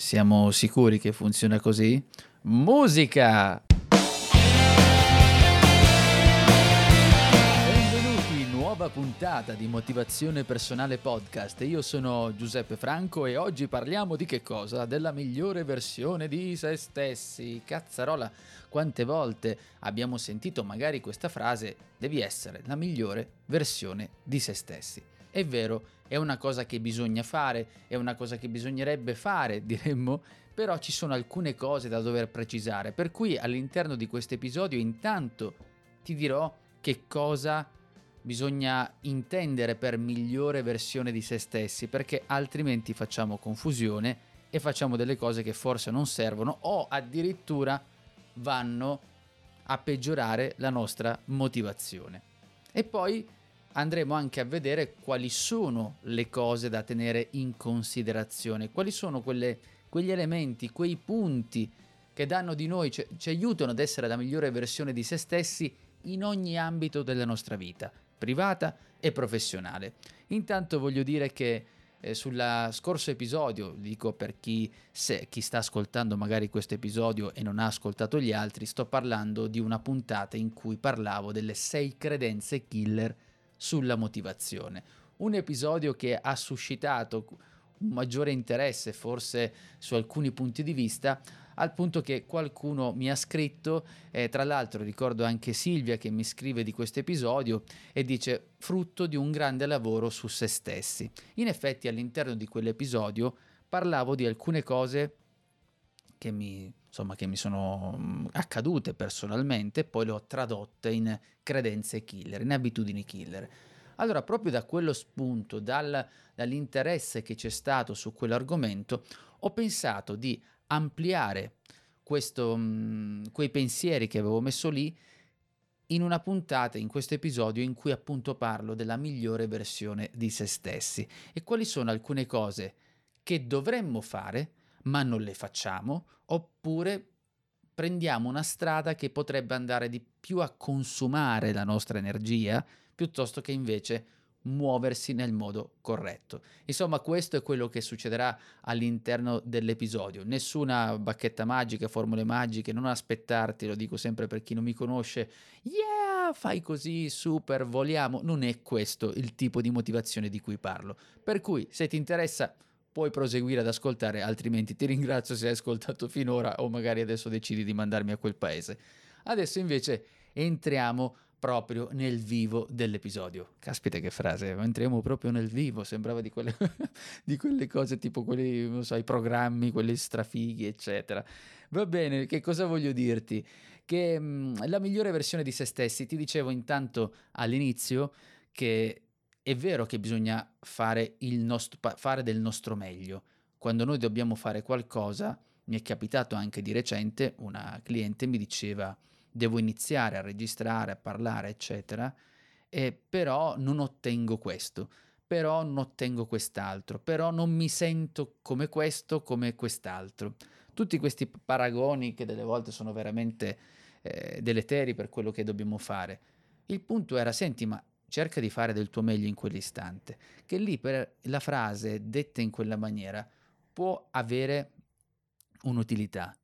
Siamo sicuri che funziona così? Musica! nuova puntata di Motivazione Personale Podcast. Io sono Giuseppe Franco e oggi parliamo di che cosa? Della migliore versione di se stessi. Cazzarola, quante volte abbiamo sentito magari questa frase, devi essere la migliore versione di se stessi. È vero, è una cosa che bisogna fare, è una cosa che bisognerebbe fare, diremmo, però ci sono alcune cose da dover precisare, per cui all'interno di questo episodio intanto ti dirò che cosa bisogna intendere per migliore versione di se stessi, perché altrimenti facciamo confusione e facciamo delle cose che forse non servono o addirittura vanno a peggiorare la nostra motivazione. E poi andremo anche a vedere quali sono le cose da tenere in considerazione, quali sono quelle, quegli elementi, quei punti che danno di noi, ci, ci aiutano ad essere la migliore versione di se stessi in ogni ambito della nostra vita privata e professionale. Intanto voglio dire che eh, sul scorso episodio, dico per chi, se, chi sta ascoltando magari questo episodio e non ha ascoltato gli altri, sto parlando di una puntata in cui parlavo delle sei credenze killer sulla motivazione. Un episodio che ha suscitato un maggiore interesse forse su alcuni punti di vista al punto che qualcuno mi ha scritto, eh, tra l'altro ricordo anche Silvia che mi scrive di questo episodio e dice frutto di un grande lavoro su se stessi. In effetti all'interno di quell'episodio parlavo di alcune cose che mi, insomma, che mi sono accadute personalmente poi le ho tradotte in credenze killer, in abitudini killer. Allora, proprio da quello spunto, dal, dall'interesse che c'è stato su quell'argomento, ho pensato di ampliare questo, mh, quei pensieri che avevo messo lì in una puntata, in questo episodio in cui appunto parlo della migliore versione di se stessi e quali sono alcune cose che dovremmo fare ma non le facciamo oppure prendiamo una strada che potrebbe andare di più a consumare la nostra energia piuttosto che invece muoversi nel modo corretto. Insomma, questo è quello che succederà all'interno dell'episodio. Nessuna bacchetta magica, formule magiche, non aspettarti, lo dico sempre per chi non mi conosce, yeah, fai così, super, voliamo. Non è questo il tipo di motivazione di cui parlo. Per cui, se ti interessa, puoi proseguire ad ascoltare, altrimenti ti ringrazio se hai ascoltato finora o magari adesso decidi di mandarmi a quel paese. Adesso invece entriamo proprio nel vivo dell'episodio. Caspita che frase, entriamo proprio nel vivo, sembrava di quelle, di quelle cose tipo quelli, non so, i programmi, quelli strafighi, eccetera. Va bene, che cosa voglio dirti? Che mh, mm, la migliore versione di se stessi, ti dicevo intanto all'inizio che è vero che bisogna fare, nostro, fare del nostro meglio. Quando noi dobbiamo fare qualcosa, mi è capitato anche di recente, una cliente mi diceva devo iniziare a registrare, a parlare, eccetera, e però non ottengo questo, però non ottengo quest'altro, però non mi sento come questo, come quest'altro. Tutti questi paragoni che delle volte sono veramente eh, deleteri per quello che dobbiamo fare. Il punto era, senti, ma cerca di fare del tuo meglio in quell'istante, che lì per la frase detta in quella maniera può avere un'utilità.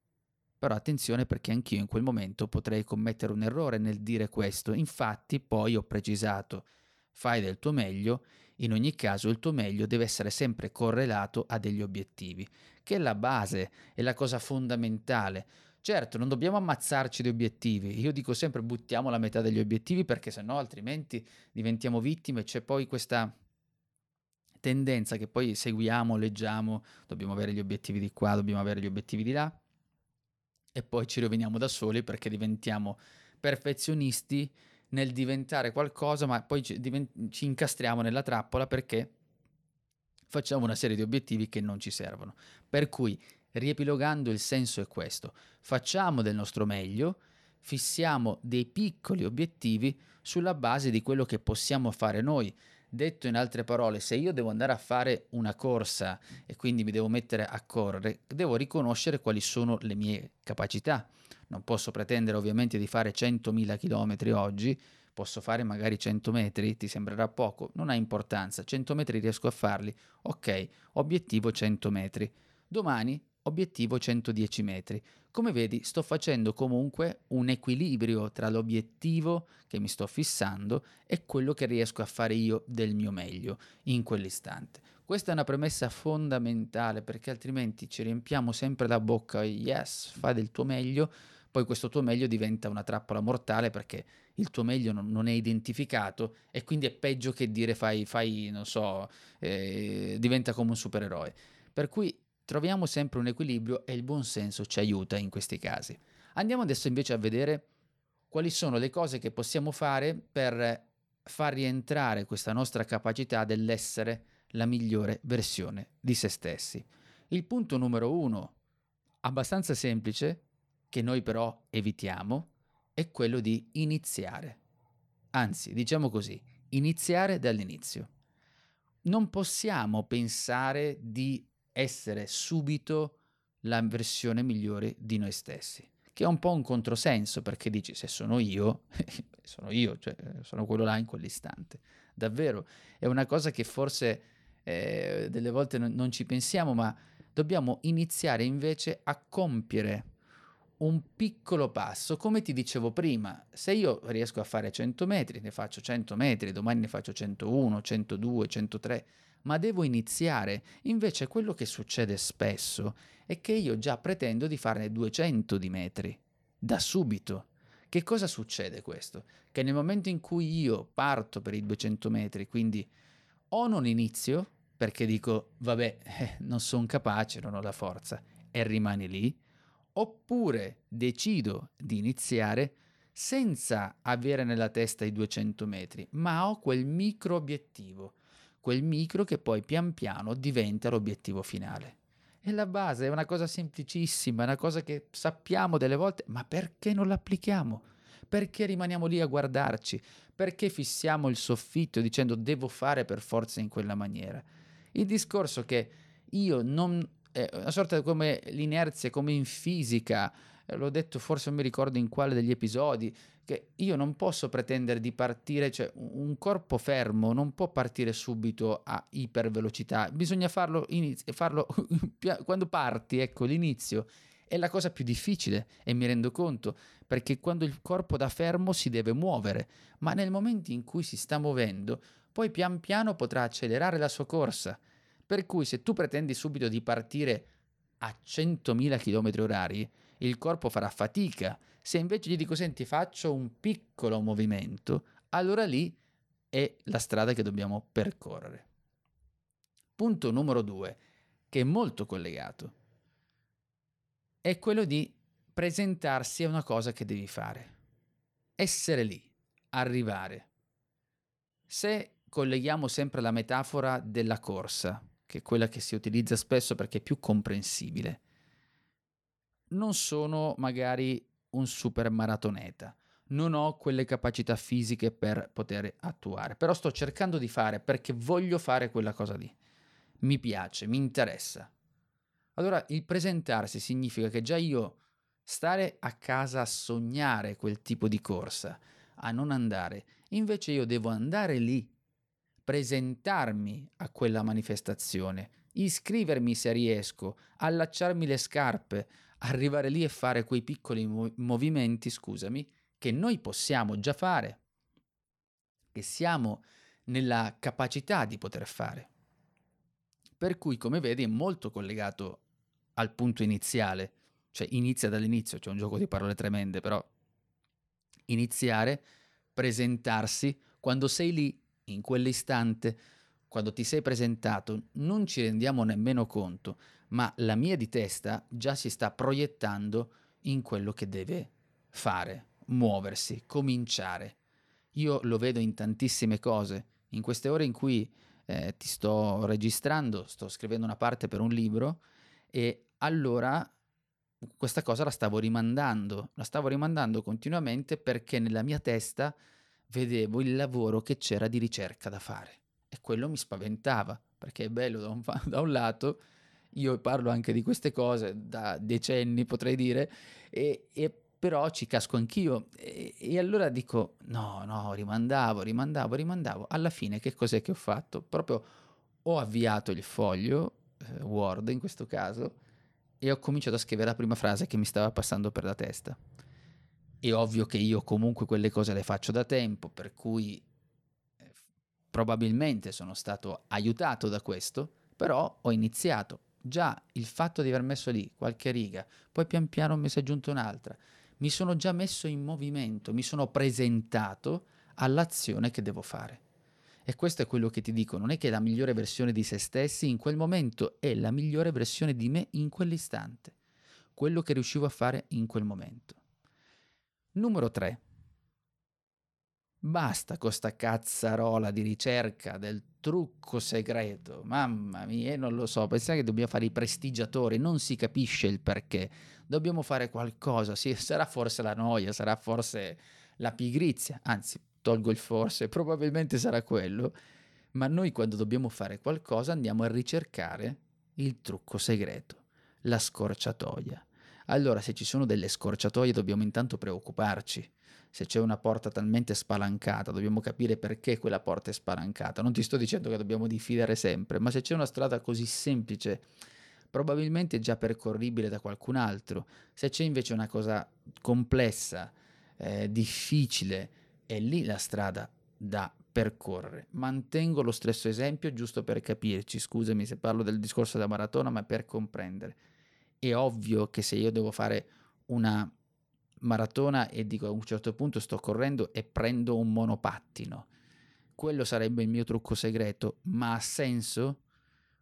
Però attenzione perché anch'io in quel momento potrei commettere un errore nel dire questo. Infatti poi ho precisato, fai del tuo meglio, in ogni caso il tuo meglio deve essere sempre correlato a degli obiettivi, che è la base, è la cosa fondamentale. Certo, non dobbiamo ammazzarci di obiettivi. Io dico sempre buttiamo la metà degli obiettivi perché sennò altrimenti diventiamo vittime. C'è poi questa tendenza che poi seguiamo, leggiamo, dobbiamo avere gli obiettivi di qua, dobbiamo avere gli obiettivi di là e poi ci roviniamo da soli perché diventiamo perfezionisti nel diventare qualcosa, ma poi ci, divent- ci incastriamo nella trappola perché facciamo una serie di obiettivi che non ci servono. Per cui Riepilogando il senso è questo. Facciamo del nostro meglio, fissiamo dei piccoli obiettivi sulla base di quello che possiamo fare noi. Detto in altre parole, se io devo andare a fare una corsa e quindi mi devo mettere a correre, devo riconoscere quali sono le mie capacità. Non posso pretendere ovviamente di fare 100.000 km oggi, posso fare magari 100 metri, ti sembrerà poco, non ha importanza, 100 metri riesco a farli, ok, obiettivo 100 metri. Domani obiettivo 110 metri. Come vedi sto facendo comunque un equilibrio tra l'obiettivo che mi sto fissando e quello che riesco a fare io del mio meglio in quell'istante. Questa è una premessa fondamentale perché altrimenti ci riempiamo sempre la bocca, yes, fai del tuo meglio, poi questo tuo meglio diventa una trappola mortale perché il tuo meglio non, è identificato e quindi è peggio che dire fai, fai non so, eh, diventa come un supereroe. Per cui troviamo sempre un equilibrio e il buon senso ci aiuta in questi casi. Andiamo adesso invece a vedere quali sono le cose che possiamo fare per far rientrare questa nostra capacità dell'essere la migliore versione di se stessi. Il punto numero uno, abbastanza semplice, che noi però evitiamo, è quello di iniziare. Anzi, diciamo così, iniziare dall'inizio. Non possiamo pensare di essere subito la versione migliore di noi stessi, che è un po' un controsenso perché dici se sono io, sono io, cioè sono quello là in quell'istante. Davvero, è una cosa che forse eh, delle volte non, non ci pensiamo, ma dobbiamo iniziare invece a compiere un piccolo passo, come ti dicevo prima, se io riesco a fare 100 metri, ne faccio 100 metri, domani ne faccio 101, 102, 103, ma devo iniziare. Invece quello che succede spesso è che io già pretendo di farne 200 di metri, da subito. Che cosa succede questo? Che nel momento in cui io parto per i 200 metri, quindi o non inizio, perché dico, vabbè, eh, non sono capace, non ho la forza, e rimani lì, oppure decido di iniziare senza avere nella testa i 200 metri, ma ho quel micro obiettivo quel micro che poi pian piano diventa l'obiettivo finale. E la base è una cosa semplicissima, è una cosa che sappiamo delle volte, ma perché non l'applichiamo? Perché rimaniamo lì a guardarci? Perché fissiamo il soffitto dicendo devo fare per forza in quella maniera? Il discorso che io non... è una sorta come l'inerzia, come in fisica, eh, l'ho detto forse non mi ricordo in quale degli episodi, che io non posso pretendere di partire, cioè un corpo fermo non può partire subito a ipervelocità, bisogna farlo, iniz- farlo quando parti, ecco l'inizio è la cosa più difficile e mi rendo conto perché quando il corpo da fermo si deve muovere, ma nel momento in cui si sta muovendo, poi pian piano potrà accelerare la sua corsa. Per cui se tu pretendi subito di partire a 100.000 km orari, il corpo farà fatica. Se invece gli dico, senti, faccio un piccolo movimento, allora lì è la strada che dobbiamo percorrere. Punto numero due, che è molto collegato, è quello di presentarsi a una cosa che devi fare. Essere lì, arrivare. Se colleghiamo sempre la metafora della corsa, che è quella che si utilizza spesso perché è più comprensibile, non sono magari un super maratoneta, non ho quelle capacità fisiche per poter attuare, però sto cercando di fare perché voglio fare quella cosa lì. Mi piace, mi interessa. Allora il presentarsi significa che già io stare a casa a sognare quel tipo di corsa, a non andare, invece io devo andare lì, presentarmi a quella manifestazione, iscrivermi se riesco, allacciarmi le scarpe, arrivare lì e fare quei piccoli movimenti, scusami, che noi possiamo già fare, che siamo nella capacità di poter fare. Per cui, come vedi, è molto collegato al punto iniziale, cioè inizia dall'inizio, c'è un gioco di parole tremende, però iniziare, presentarsi, quando sei lì, in quell'istante, quando ti sei presentato, non ci rendiamo nemmeno conto, ma la mia di testa già si sta proiettando in quello che deve fare, muoversi, cominciare. Io lo vedo in tantissime cose. In queste ore in cui eh, ti sto registrando, sto scrivendo una parte per un libro e allora questa cosa la stavo rimandando, la stavo rimandando continuamente perché nella mia testa vedevo il lavoro che c'era di ricerca da fare e quello mi spaventava perché è bello da un, da un lato, io parlo anche di queste cose da decenni potrei dire e, e però ci casco anch'io e, e, allora dico no no rimandavo rimandavo rimandavo alla fine che cos'è che ho fatto proprio ho avviato il foglio eh, Word in questo caso e ho cominciato a scrivere la prima frase che mi stava passando per la testa. È ovvio che io comunque quelle cose le faccio da tempo, per cui eh, probabilmente sono stato aiutato da questo, però ho iniziato. Già il fatto di aver messo lì qualche riga, poi pian piano mi si è aggiunta un'altra, mi sono già messo in movimento, mi sono presentato all'azione che devo fare. E questo è quello che ti dico, non è che la migliore versione di se stessi in quel momento, è la migliore versione di me in quell'istante, quello che riuscivo a fare in quel momento. Numero 3. Basta con sta cazzarola di ricerca del trucco segreto. Mamma mia, non lo so, pensiamo che dobbiamo fare i prestigiatori, non si capisce il perché. Dobbiamo fare qualcosa, sì, sarà forse la noia, sarà forse la pigrizia, anzi tolgo il forse, probabilmente sarà quello, ma noi quando dobbiamo fare qualcosa andiamo a ricercare il trucco segreto, la scorciatoia. Allora, se ci sono delle scorciatoie dobbiamo intanto preoccuparci. Se c'è una porta talmente spalancata, dobbiamo capire perché quella porta è spalancata. Non ti sto dicendo che dobbiamo diffidare sempre, ma se c'è una strada così semplice, probabilmente già percorribile da qualcun altro. Se c'è invece una cosa complessa, eh, difficile, è lì la strada da percorrere. Mantengo lo stesso esempio giusto per capirci, scusami se parlo del discorso della maratona, ma per comprendere. È ovvio che se io devo fare una maratona e dico a un certo punto sto correndo e prendo un monopattino, quello sarebbe il mio trucco segreto, ma ha senso?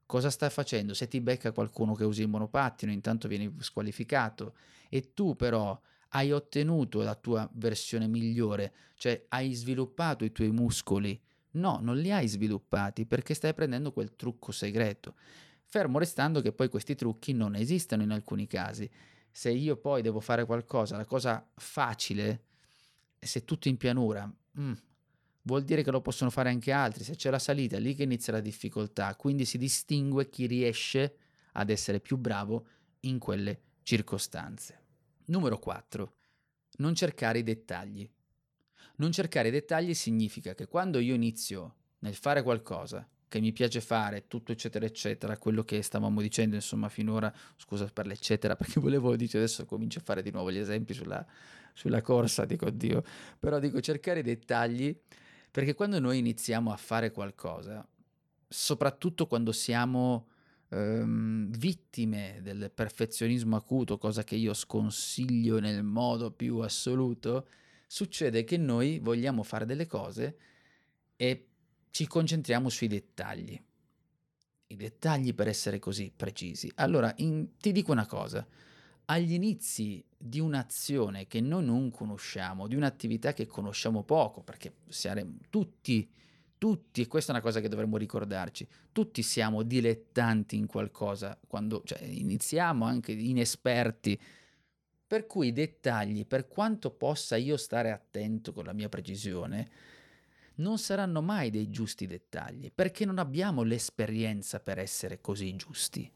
Cosa stai facendo? Se ti becca qualcuno che usi il monopattino, intanto vieni squalificato e tu però hai ottenuto la tua versione migliore, cioè hai sviluppato i tuoi muscoli. No, non li hai sviluppati perché stai prendendo quel trucco segreto. Fermo restando che poi questi trucchi non esistono in alcuni casi. Se io poi devo fare qualcosa, la cosa facile, se tutto in pianura, mm, vuol dire che lo possono fare anche altri. Se c'è la salita, è lì che inizia la difficoltà. Quindi si distingue chi riesce ad essere più bravo in quelle circostanze. Numero 4. Non cercare i dettagli. Non cercare i dettagli significa che quando io inizio nel fare qualcosa che mi piace fare, tutto eccetera eccetera, quello che stavamo dicendo insomma finora, scusa per l'eccetera perché volevo dire adesso comincio a fare di nuovo gli esempi sulla, sulla corsa, dico oddio, però dico cercare i dettagli perché quando noi iniziamo a fare qualcosa, soprattutto quando siamo ehm, vittime del perfezionismo acuto, cosa che io sconsiglio nel modo più assoluto, succede che noi vogliamo fare delle cose e ci concentriamo sui dettagli. I dettagli per essere così precisi. Allora, in, ti dico una cosa, agli inizi di un'azione che noi non conosciamo, di un'attività che conosciamo poco, perché siamo tutti tutti, e questa è una cosa che dovremmo ricordarci, tutti siamo dilettanti in qualcosa quando cioè, iniziamo anche inesperti. Per cui i dettagli, per quanto possa io stare attento con la mia precisione, non saranno mai dei giusti dettagli, perché non abbiamo l'esperienza per essere così giusti.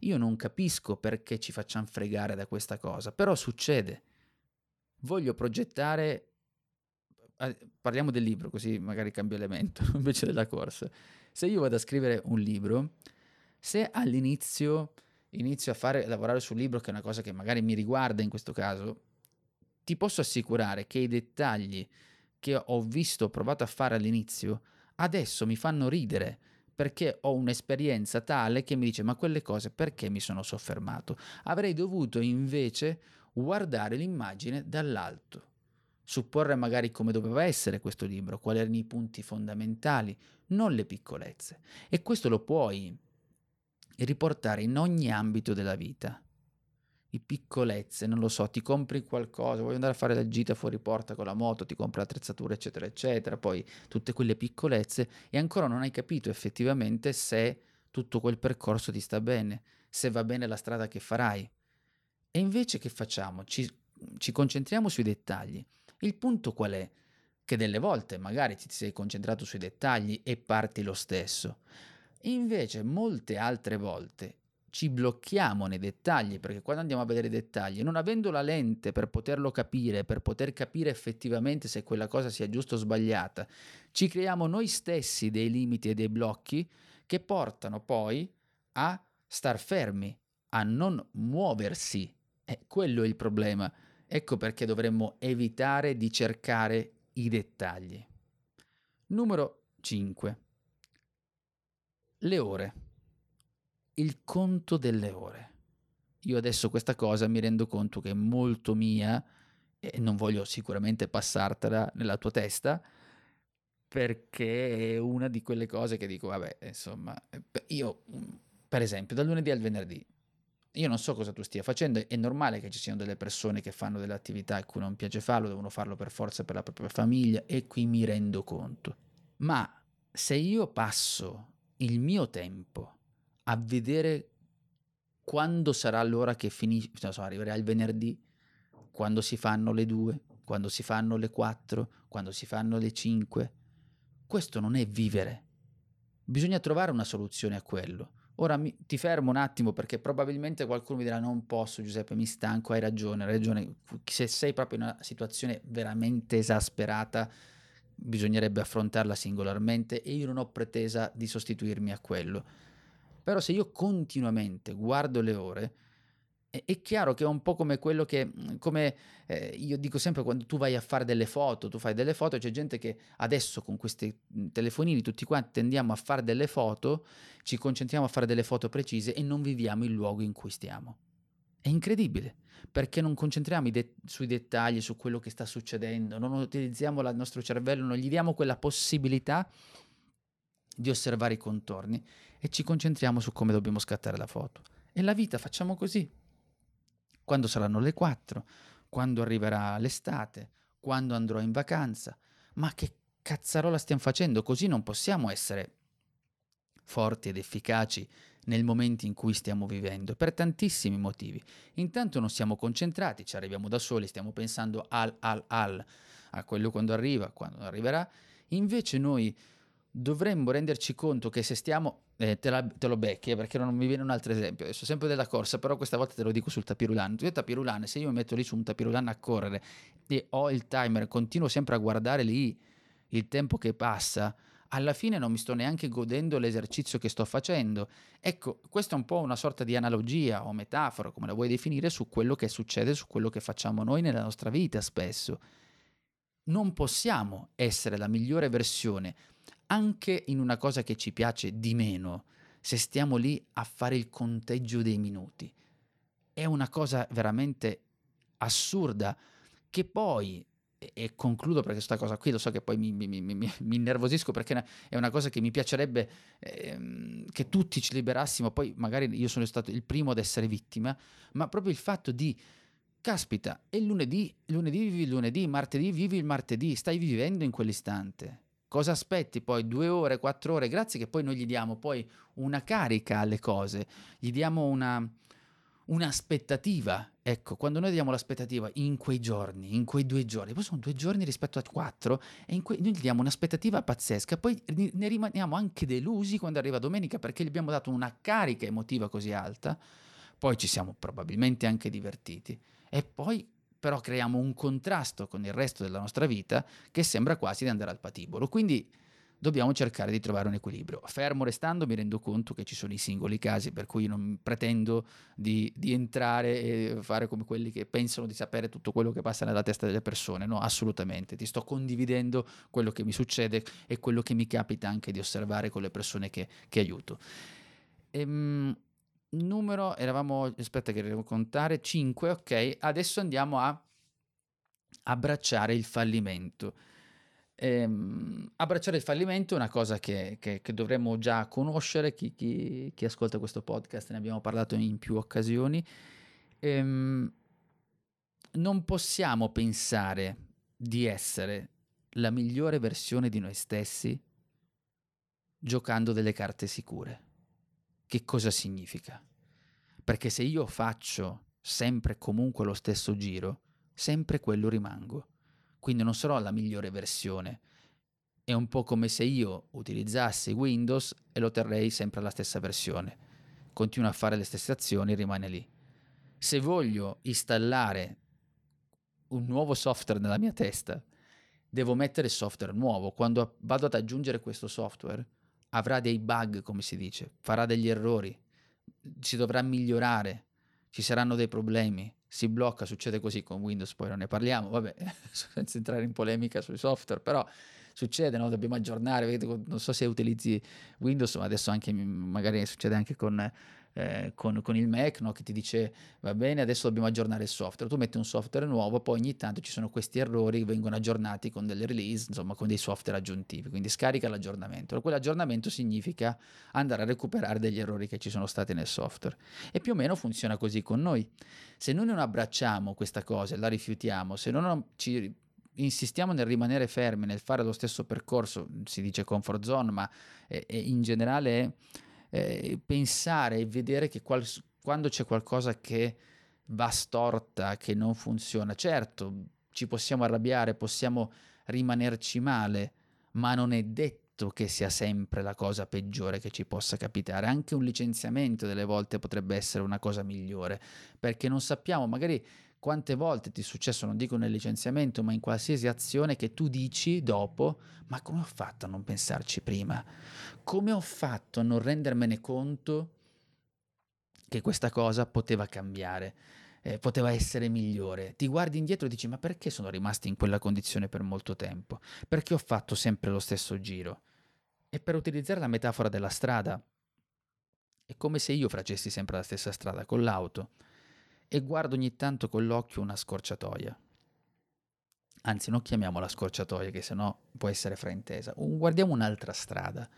Io non capisco perché ci facciamo fregare da questa cosa, però succede. Voglio progettare parliamo del libro, così magari cambio elemento invece della corsa. Se io vado a scrivere un libro, se all'inizio inizio a fare, lavorare sul libro, che è una cosa che magari mi riguarda in questo caso, ti posso assicurare che i dettagli che ho visto, ho provato a fare all'inizio, adesso mi fanno ridere perché ho un'esperienza tale che mi dice ma quelle cose perché mi sono soffermato? Avrei dovuto invece guardare l'immagine dall'alto supporre magari come doveva essere questo libro, quali erano i punti fondamentali, non le piccolezze. E questo lo puoi riportare in ogni ambito della vita. I piccolezze, non lo so, ti compri qualcosa, vuoi andare a fare la gita fuori porta con la moto, ti compri l'attrezzatura, eccetera, eccetera, poi tutte quelle piccolezze e ancora non hai capito effettivamente se tutto quel percorso ti sta bene, se va bene la strada che farai. E invece che facciamo? Ci, ci concentriamo sui dettagli. Il punto qual è? Che delle volte magari ti sei concentrato sui dettagli e parti lo stesso. Invece molte altre volte ci blocchiamo nei dettagli, perché quando andiamo a vedere i dettagli, non avendo la lente per poterlo capire, per poter capire effettivamente se quella cosa sia giusta o sbagliata, ci creiamo noi stessi dei limiti e dei blocchi che portano poi a star fermi, a non muoversi. E quello è il problema. Ecco perché dovremmo evitare di cercare i dettagli. Numero 5. Le ore il conto delle ore. Io adesso questa cosa mi rendo conto che è molto mia e non voglio sicuramente passartela nella tua testa perché è una di quelle cose che dico, vabbè, insomma, io per esempio dal lunedì al venerdì io non so cosa tu stia facendo, è normale che ci siano delle persone che fanno delle attività a cui non piace farlo, devono farlo per forza per la propria famiglia e qui mi rendo conto. Ma se io passo il mio tempo a vedere quando sarà l'ora che finisce, non so, arriverà il venerdì, quando si fanno le due, quando si fanno le quattro, quando si fanno le cinque. Questo non è vivere. Bisogna trovare una soluzione a quello. Ora mi, ti fermo un attimo perché probabilmente qualcuno mi dirà non posso Giuseppe, mi stanco, hai ragione, hai ragione. Se sei proprio in una situazione veramente esasperata, bisognerebbe affrontarla singolarmente e io non ho pretesa di sostituirmi a quello però se io continuamente guardo le ore, è, chiaro che è un po' come quello che, mhmm, come eh, io dico sempre quando tu vai a fare delle foto, tu fai delle foto, c'è gente che adesso con questi mhmm, telefonini tutti quanti tendiamo a fare delle foto, ci concentriamo a fare delle foto precise e non viviamo il luogo in cui stiamo. È incredibile, perché non concentriamo de- sui dettagli, su quello che sta succedendo, non utilizziamo il nostro cervello, non gli diamo quella possibilità di osservare i contorni e ci concentriamo su come dobbiamo scattare la foto. E la vita facciamo così. Quando saranno le 4, quando arriverà l'estate, quando andrò in vacanza. Ma che cazzarola stiamo facendo? Così non possiamo essere forti ed efficaci nel momento in cui stiamo vivendo, per tantissimi motivi. Intanto non siamo concentrati, ci arriviamo da soli, stiamo pensando al, al, al, a quello quando arriva, quando arriverà. Invece noi dovremmo renderci conto che se stiamo, eh, te, la, te, lo becchi, eh, perché non mi viene un altro esempio, adesso sempre della corsa, però questa volta te lo dico sul tapirulan. Io tapirulan, se io mi metto lì su un tapirulan a correre e ho il timer, continuo sempre a guardare lì il tempo che passa, alla fine non mi sto neanche godendo l'esercizio che sto facendo. Ecco, questa è un po' una sorta di analogia o metafora, come la vuoi definire, su quello che succede, su quello che facciamo noi nella nostra vita spesso. Non possiamo essere la migliore versione anche in una cosa che ci piace di meno, se stiamo lì a fare il conteggio dei minuti. È una cosa veramente assurda che poi, e concludo perché questa cosa qui lo so che poi mi, mi, mi, mi innervosisco perché è una cosa che mi piacerebbe ehm, che tutti ci liberassimo, poi magari io sono stato il primo ad essere vittima, ma proprio il fatto di caspita, è lunedì, lunedì vivi il lunedì, martedì vivi il martedì, stai vivendo in quell'istante. Cosa aspetti poi? Due ore, quattro ore? Grazie che poi noi gli diamo poi una carica alle cose, gli diamo una, un'aspettativa. Ecco, quando noi diamo l'aspettativa in quei giorni, in quei due giorni, poi sono due giorni rispetto a quattro, e que- noi gli diamo un'aspettativa pazzesca, poi ne rimaniamo anche delusi quando arriva domenica perché gli abbiamo dato una carica emotiva così alta, poi ci siamo probabilmente anche divertiti. E poi però creiamo un contrasto con il resto della nostra vita che sembra quasi di andare al patibolo. Quindi dobbiamo cercare di trovare un equilibrio. Fermo restando, mi rendo conto che ci sono i singoli casi, per cui non pretendo di, di, entrare e fare come quelli che pensano di sapere tutto quello che passa nella testa delle persone. No, assolutamente. Ti sto condividendo quello che mi succede e quello che mi capita anche di osservare con le persone che, che aiuto. Ehm, numero, eravamo, aspetta che devo contare, 5, ok, adesso andiamo a abbracciare il fallimento. Ehm, abbracciare il fallimento è una cosa che, che, che dovremmo già conoscere, chi, chi, chi, ascolta questo podcast ne abbiamo parlato in più occasioni. Ehm, non possiamo pensare di essere la migliore versione di noi stessi giocando delle carte sicure. Che cosa significa? Perché se io faccio sempre comunque lo stesso giro, sempre quello rimango. Quindi non sarò la migliore versione. È un po' come se io utilizzassi Windows e lo terrei sempre alla stessa versione. Continua a fare le stesse azioni e rimane lì. Se voglio installare un nuovo software nella mia testa, devo mettere software nuovo. Quando vado ad aggiungere questo software, avrà dei bug, come si dice, farà degli errori, si dovrà migliorare, ci saranno dei problemi, si blocca, succede così con Windows, poi non ne parliamo, vabbè, senza entrare in polemica sui software, però succede, no? dobbiamo aggiornare, non so se utilizzi Windows, ma adesso anche magari succede anche con eh, con, con, il Mac no? che ti dice va bene adesso dobbiamo aggiornare il software. Tu metti un software nuovo poi ogni tanto ci sono questi errori che vengono aggiornati con delle release insomma con dei software aggiuntivi. Quindi scarica l'aggiornamento. Quell'aggiornamento significa andare a recuperare degli errori che ci sono stati nel software. E più o meno funziona così con noi. Se noi non abbracciamo questa cosa e la rifiutiamo se non ci insistiamo nel rimanere fermi, nel fare lo stesso percorso, si dice comfort zone, ma è, è in generale è eh, pensare e vedere che qual- quando c'è qualcosa che va storta, che non funziona, certo ci possiamo arrabbiare, possiamo rimanerci male, ma non è detto che sia sempre la cosa peggiore che ci possa capitare. Anche un licenziamento delle volte potrebbe essere una cosa migliore, perché non sappiamo, magari quante volte ti è successo, non dico nel licenziamento, ma in qualsiasi azione che tu dici dopo, ma come ho fatto a non pensarci prima? Come ho fatto a non rendermene conto che questa cosa poteva cambiare? Eh, poteva essere migliore. Ti guardi indietro e dici: Ma perché sono rimasto in quella condizione per molto tempo? Perché ho fatto sempre lo stesso giro? E per utilizzare la metafora della strada, è come se io facessi sempre la stessa strada con l'auto e guardo ogni tanto con l'occhio una scorciatoia. Anzi, non chiamiamola scorciatoia, che sennò può essere fraintesa. Guardiamo un'altra strada.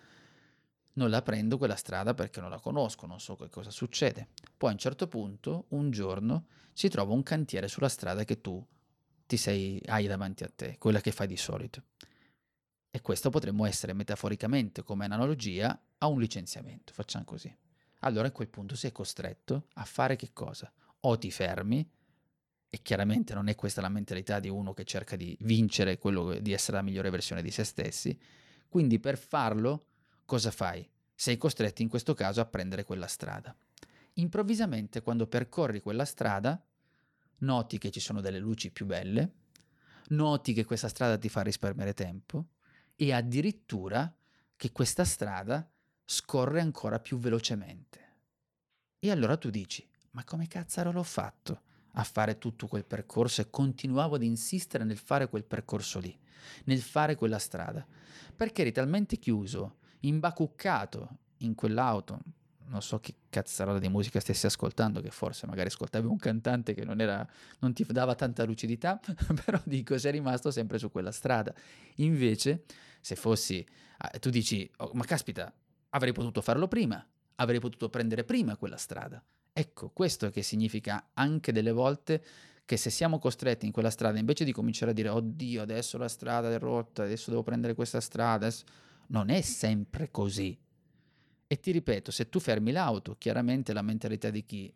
Non la prendo quella strada perché non la conosco, non so che cosa succede. Poi a un certo punto, un giorno, si trova un cantiere sulla strada che tu ti sei, hai davanti a te, quella che fai di solito. E questo potremmo essere metaforicamente come analogia a un licenziamento, facciamo così. Allora a quel punto sei costretto a fare che cosa? O ti fermi, e chiaramente non è questa la mentalità di uno che cerca di vincere quello di essere la migliore versione di se stessi, quindi per farlo cosa fai? Sei costretto in questo caso a prendere quella strada. Improvvisamente quando percorri quella strada noti che ci sono delle luci più belle, noti che questa strada ti fa risparmiare tempo e addirittura che questa strada scorre ancora più velocemente. E allora tu dici, ma come cazzaro l'ho fatto a fare tutto quel percorso e continuavo ad insistere nel fare quel percorso lì, nel fare quella strada, perché eri talmente chiuso, imbacuccato in quell'auto, non so che cazzarola di musica stessi ascoltando, che forse magari ascoltavi un cantante che non, era, non ti dava tanta lucidità, però dico, sei rimasto sempre su quella strada. Invece, se fossi, ah, tu dici, oh, ma caspita, avrei potuto farlo prima, avrei potuto prendere prima quella strada. Ecco, questo che significa anche delle volte che se siamo costretti in quella strada, invece di cominciare a dire, oddio, adesso la strada è rotta, adesso devo prendere questa strada, non è sempre così. E ti ripeto, se tu fermi l'auto, chiaramente la mentalità di chi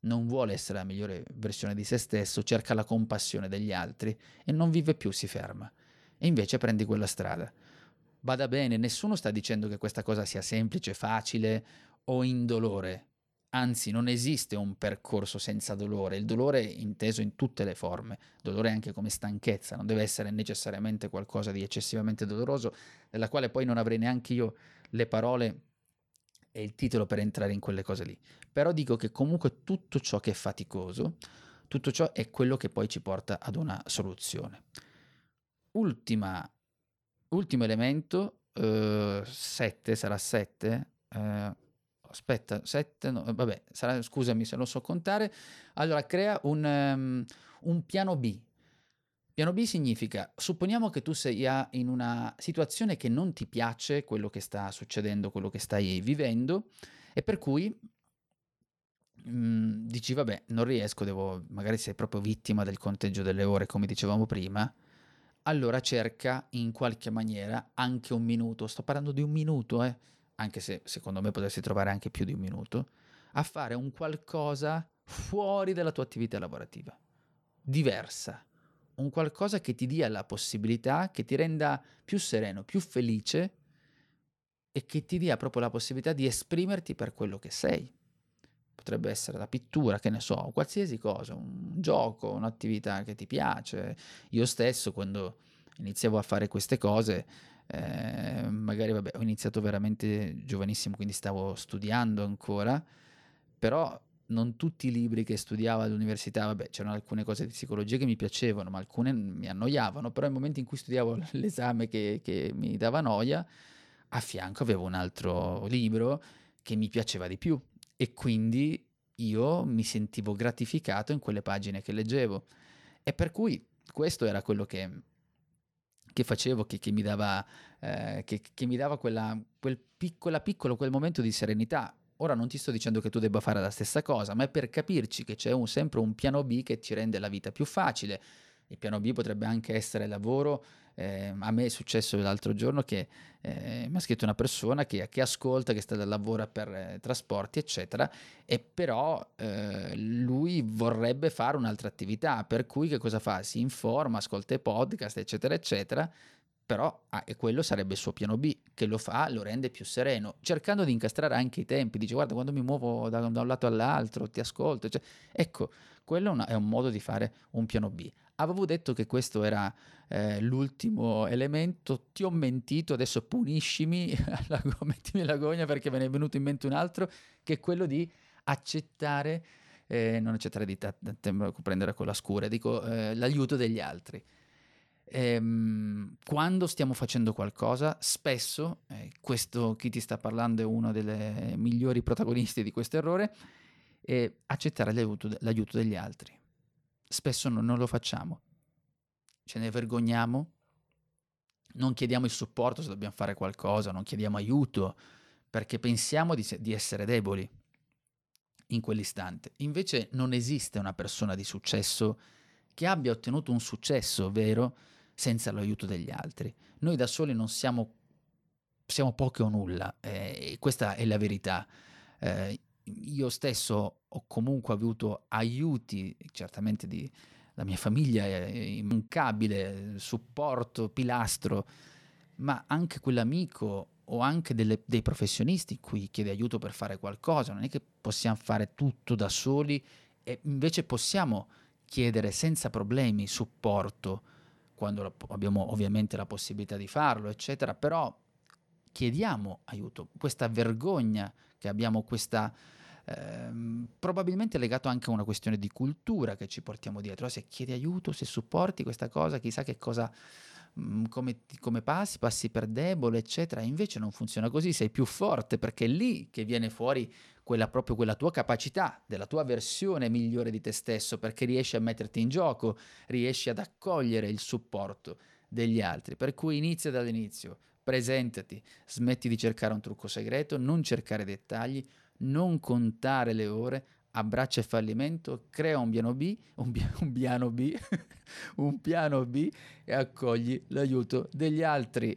non vuole essere la migliore versione di se stesso, cerca la compassione degli altri e non vive più, si ferma. E invece prendi quella strada. Vada bene, nessuno sta dicendo che questa cosa sia semplice, facile o indolore. Anzi, non esiste un percorso senza dolore, il dolore è inteso in tutte le forme, dolore anche come stanchezza, non deve essere necessariamente qualcosa di eccessivamente doloroso, della quale poi non avrei neanche io le parole e il titolo per entrare in quelle cose lì. Però dico che comunque tutto ciò che è faticoso, tutto ciò è quello che poi ci porta ad una soluzione. Ultima, ultimo elemento, 7, uh, sarà 7, uh, aspetta, 7, no, vabbè, sarà, scusami se non so contare. Allora, crea un, um, un piano B. Piano B significa, supponiamo che tu sei in una situazione che non ti piace quello che sta succedendo, quello che stai vivendo, e per cui mh, mm, dici, vabbè, non riesco, devo, magari sei proprio vittima del conteggio delle ore, come dicevamo prima, allora cerca in qualche maniera anche un minuto, sto parlando di un minuto, eh, anche se secondo me potresti trovare anche più di un minuto, a fare un qualcosa fuori dalla tua attività lavorativa, diversa, un qualcosa che ti dia la possibilità, che ti renda più sereno, più felice e che ti dia proprio la possibilità di esprimerti per quello che sei. Potrebbe essere la pittura, che ne so, qualsiasi cosa, un gioco, un'attività che ti piace. Io stesso quando iniziavo a fare queste cose, eh, magari vabbè, ho iniziato veramente giovanissimo, quindi stavo studiando ancora, però non tutti i libri che studiavo all'università, vabbè, c'erano alcune cose di psicologia che mi piacevano, ma alcune mi annoiavano, però nel momento in cui studiavo l'esame che, che mi dava noia, a fianco avevo un altro libro che mi piaceva di più e quindi io mi sentivo gratificato in quelle pagine che leggevo. E per cui questo era quello che, che facevo, che, che, mi dava, eh, che, che mi dava quella, quel piccola, piccolo, quel momento di serenità. Ora non ti sto dicendo che tu debba fare la stessa cosa, ma è per capirci che c'è un, sempre un piano B che ci rende la vita più facile. Il piano B potrebbe anche essere lavoro. Eh, a me è successo l'altro giorno che eh, mi ha scritto una persona che, che ascolta, che sta, lavora per eh, trasporti, eccetera, e però eh, lui vorrebbe fare un'altra attività, per cui che cosa fa? Si informa, ascolta i podcast, eccetera, eccetera, però ah, e quello sarebbe il suo piano B, che lo fa, lo rende più sereno, cercando di incastrare anche i tempi, dice guarda quando mi muovo da, da un lato all'altro ti ascolto, cioè, ecco, quello è, una, è un modo di fare un piano B. Avevo detto che questo era eh, l'ultimo elemento, ti ho mentito, adesso puniscimi, mettimi la gogna perché me ne è venuto in mente un altro, che è quello di accettare, eh, non accettare di t- prendere con la scura, dico eh, l'aiuto degli altri. Ehm, quando stiamo facendo qualcosa, spesso, eh, questo chi ti sta parlando è uno dei migliori protagonisti di questo errore, accettare l'aiuto, l'aiuto degli altri spesso non, non lo facciamo. Ce ne vergogniamo, non chiediamo il supporto se dobbiamo fare qualcosa, non chiediamo aiuto, perché pensiamo di, di essere deboli in quell'istante. Invece non esiste una persona di successo che abbia ottenuto un successo vero senza l'aiuto degli altri. Noi da soli non siamo, siamo poco o nulla, eh, questa è la verità. Eh, io stesso ho comunque avuto aiuti, certamente di la mia famiglia è immancabile, supporto, pilastro, ma anche quell'amico o anche delle, dei professionisti cui chiede aiuto per fare qualcosa, non è che possiamo fare tutto da soli e invece possiamo chiedere senza problemi supporto quando abbiamo ovviamente la possibilità di farlo, eccetera, però chiediamo aiuto, questa vergogna che abbiamo questa Ehm, probabilmente legato anche a una questione di cultura che ci portiamo dietro. Se chiedi aiuto, se supporti questa cosa, chissà che cosa, mm, come, come, passi, passi per debole, eccetera. Invece non funziona così, sei più forte perché è lì che viene fuori quella proprio quella tua capacità, della tua versione migliore di te stesso, perché riesci a metterti in gioco, riesci ad accogliere il supporto degli altri. Per cui inizia dall'inizio, presentati, smetti di cercare un trucco segreto, non cercare dettagli, non contare le ore, abbraccia il fallimento, crea un piano B, un, un piano B, un piano B e accogli l'aiuto degli altri.